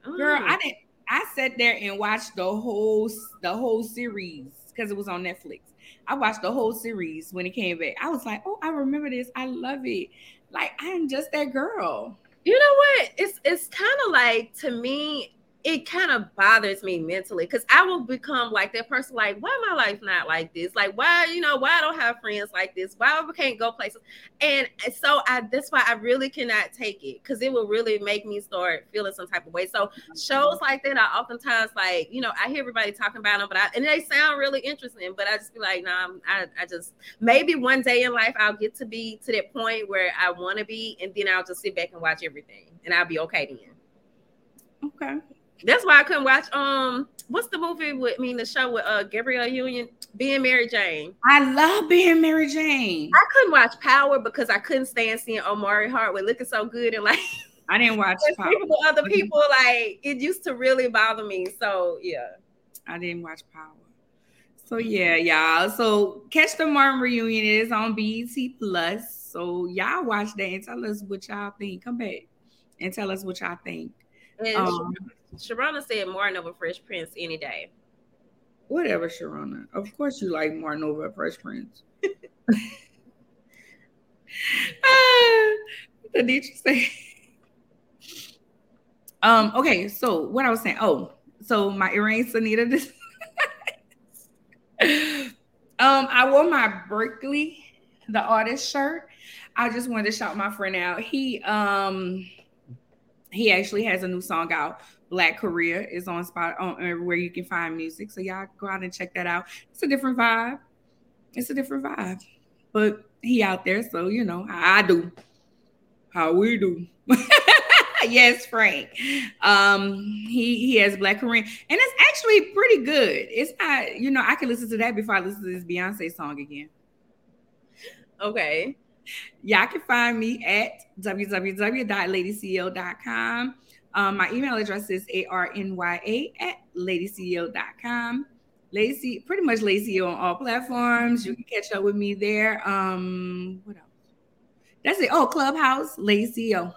Girl, I didn't I sat there and watched the whole the whole series because it was on Netflix. I watched the whole series when it came back. I was like, oh, I remember this. I love it. Like I'm just that girl. You know what? It's it's kind of like to me, it kind of bothers me mentally because I will become like that person, like, why my life not like this? Like, why, you know, why I don't have friends like this? Why we can't go places? And so I that's why I really cannot take it because it will really make me start feeling some type of way. So shows like that, I oftentimes like, you know, I hear everybody talking about them, but I and they sound really interesting, but I just be like, nah, I, I just maybe one day in life I'll get to be to that point where I want to be, and then I'll just sit back and watch everything and I'll be okay then. Okay. That's why I couldn't watch. Um, what's the movie with I mean the show with uh Gabrielle Union being Mary Jane? I love being Mary Jane. I couldn't watch Power because I couldn't stand seeing Omari Hardwick looking so good and like. I didn't watch Power. People, other people like it used to really bother me. So yeah, I didn't watch Power. So yeah, y'all. So catch the Martin reunion it is on BET Plus. So y'all watch that and tell us what y'all think. Come back and tell us what y'all think. Um, Sharona said Martin over Fresh Prince any day. Whatever, Sharona. Of course you like Martin over Fresh Prince. did you say? Um, okay, so what I was saying, oh, so my earrings, Anita. This um, I wore my Berkeley, the artist shirt. I just wanted to shout my friend out. He um he actually has a new song out Black Korea is on spot on everywhere you can find music. So y'all go out and check that out. It's a different vibe. It's a different vibe. But he out there, so you know, I do. How we do. yes, Frank. Um, he he has Black Korean, and it's actually pretty good. It's not, you know, I can listen to that before I listen to this Beyonce song again. Okay. Y'all can find me at www.ladyceo.com. Um, my email address is arnya at ladyceo.com. Lacy, pretty much Lacy on all platforms. You can catch up with me there. Um, what else? That's it. Oh, Clubhouse, Lacy Okay.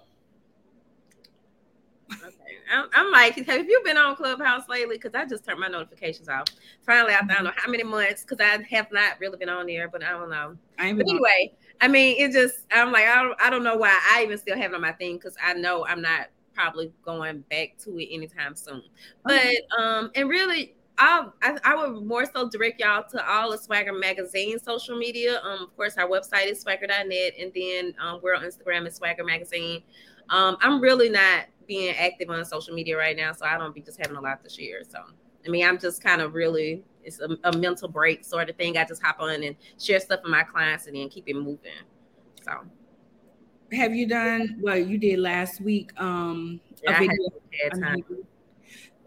I'm, I'm, like, have you been on Clubhouse lately? Because I just turned my notifications off. Finally, I don't know how many months because I have not really been on there, but I don't know. I but anyway, I mean, it just I'm like I don't I don't know why I even still have it on my thing because I know I'm not probably going back to it anytime soon. But um, and really, I, I, I would more so direct y'all to all of Swagger Magazine social media. Um, of course, our website is swagger.net, and then um, we're on Instagram at Swagger Magazine. Um, I'm really not being active on social media right now, so I don't be just having a lot to share. So, I mean, I'm just kind of really it's a, a mental break sort of thing. I just hop on and share stuff with my clients and then keep it moving. So have you done well you did last week um yeah, a video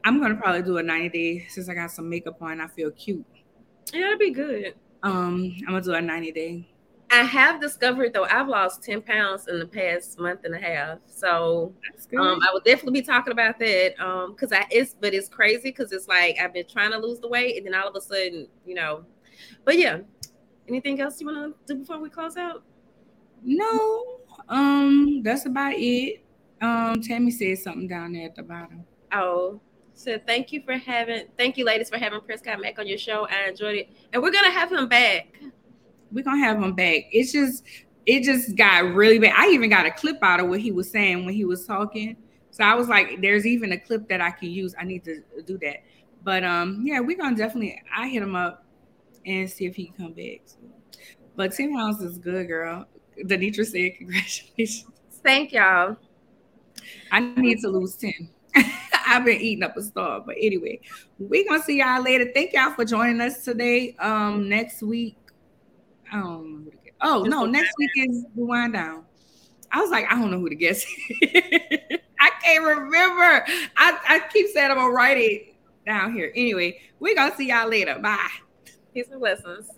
i'm gonna probably do a 90 day since i got some makeup on i feel cute yeah that'd be good um i'm gonna do a 90 day I have discovered though I've lost 10 pounds in the past month and a half. So um, I will definitely be talking about that. Um, because I it's but it's crazy because it's like I've been trying to lose the weight and then all of a sudden, you know. But yeah. Anything else you want to do before we close out? No. Um, that's about it. Um, Tammy said something down there at the bottom. Oh, so thank you for having thank you ladies for having Prescott Mac on your show. I enjoyed it. And we're gonna have him back. We're gonna have him back. It's just it just got really bad. I even got a clip out of what he was saying when he was talking. So I was like, there's even a clip that I can use. I need to do that. But um, yeah, we're gonna definitely I hit him up and see if he can come back. So. But Tim House is good, girl. Denitra said, congratulations. Thank y'all. I need to lose 10. I've been eating up a star. But anyway, we're gonna see y'all later. Thank y'all for joining us today. Um, next week. Know Oh no, next week is the wind down. I was like, I don't know who to guess. I can't remember. I, I keep saying I'm gonna write it down here. Anyway, we're gonna see y'all later. Bye. Peace and blessings.